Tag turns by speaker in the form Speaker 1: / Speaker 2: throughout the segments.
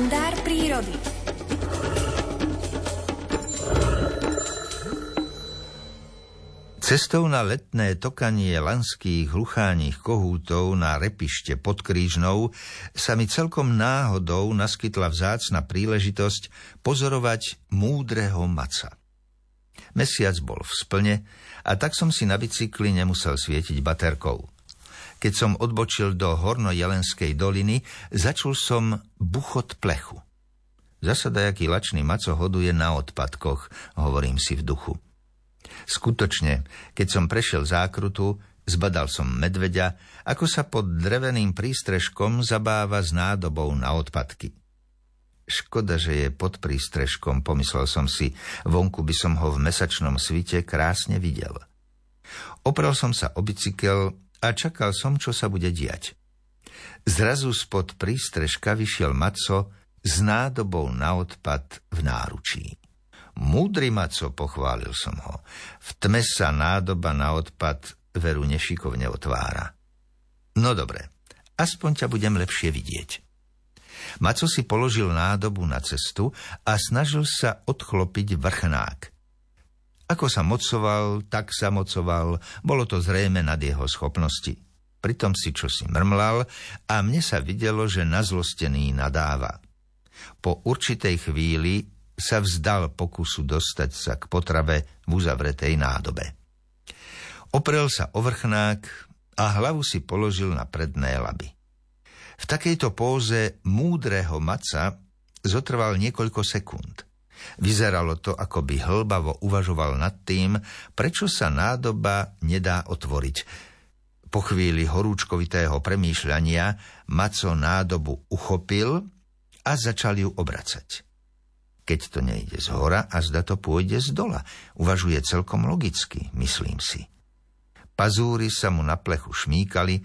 Speaker 1: kalendár prírody. Cestou na letné tokanie lanských hlucháních kohútov na repište pod Krížnou sa mi celkom náhodou naskytla vzácna príležitosť pozorovať múdreho maca. Mesiac bol v splne a tak som si na bicykli nemusel svietiť baterkou. Keď som odbočil do Hornojelenskej doliny, začul som buchot plechu. Zasa dajaký lačný maco hoduje na odpadkoch, hovorím si v duchu. Skutočne, keď som prešiel zákrutu, zbadal som medveďa, ako sa pod dreveným prístrežkom zabáva s nádobou na odpadky. Škoda, že je pod prístrežkom, pomyslel som si, vonku by som ho v mesačnom svite krásne videl. Oprel som sa o bicykel a čakal som, čo sa bude diať. Zrazu spod prístrežka vyšiel Maco s nádobou na odpad v náručí. Múdry Maco, pochválil som ho. V tme sa nádoba na odpad veru nešikovne otvára. No dobre, aspoň ťa budem lepšie vidieť. Maco si položil nádobu na cestu a snažil sa odchlopiť vrchnák. Ako sa mocoval, tak sa mocoval, bolo to zrejme nad jeho schopnosti. Pritom si čosi mrmlal a mne sa videlo, že nazlostený nadáva. Po určitej chvíli sa vzdal pokusu dostať sa k potrave v uzavretej nádobe. Oprel sa o vrchnák a hlavu si položil na predné laby. V takejto póze múdreho maca zotrval niekoľko sekúnd. Vyzeralo to, ako by hlbavo uvažoval nad tým, prečo sa nádoba nedá otvoriť. Po chvíli horúčkovitého premýšľania Maco nádobu uchopil a začal ju obracať keď to nejde z hora a zda to pôjde z dola. Uvažuje celkom logicky, myslím si. Pazúry sa mu na plechu šmíkali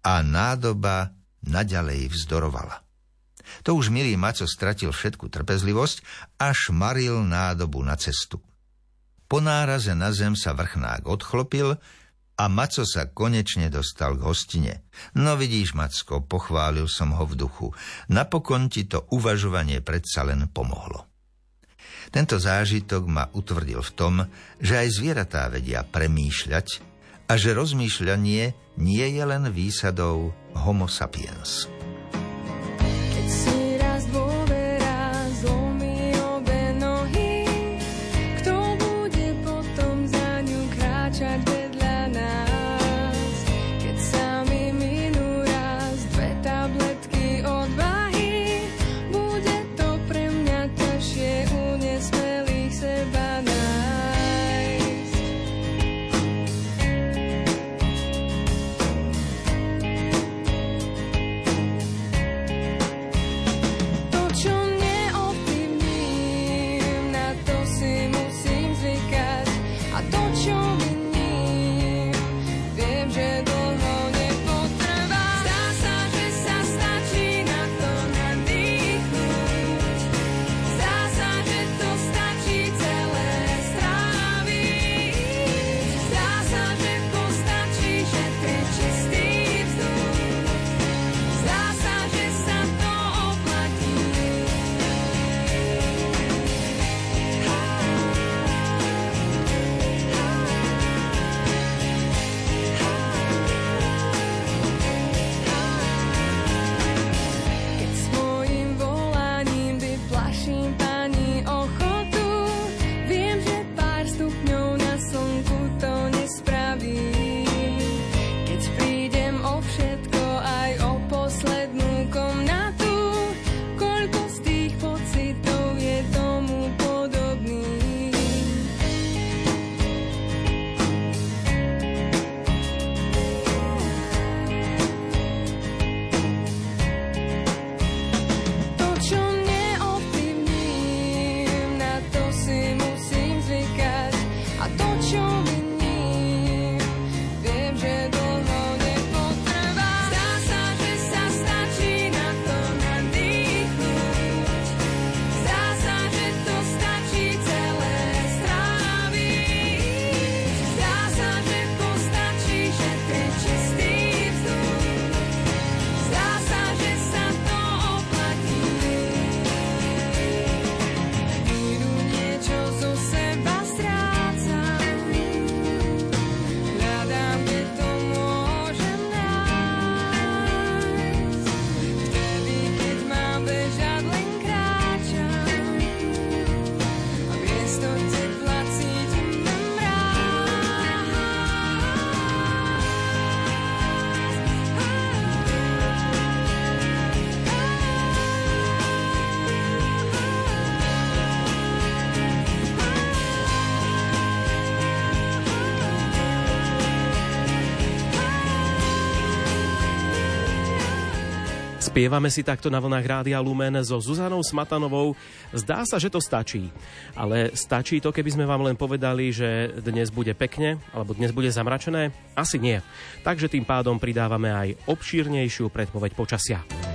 Speaker 1: a nádoba naďalej vzdorovala. To už milý Maco stratil všetku trpezlivosť a šmaril nádobu na cestu. Po náraze na zem sa vrchnák odchlopil a Maco sa konečne dostal k hostine. No vidíš, Macko, pochválil som ho v duchu. Napokon ti to uvažovanie predsa len pomohlo. Tento zážitok ma utvrdil v tom, že aj zvieratá vedia premýšľať a že rozmýšľanie nie je len výsadou homo sapiens.
Speaker 2: Spievame si takto na vlnách Rádia Lumen so Zuzanou Smatanovou. Zdá sa, že to stačí. Ale stačí to, keby sme vám len povedali, že dnes bude pekne, alebo dnes bude zamračené? Asi nie. Takže tým pádom pridávame aj obšírnejšiu predpoveď počasia.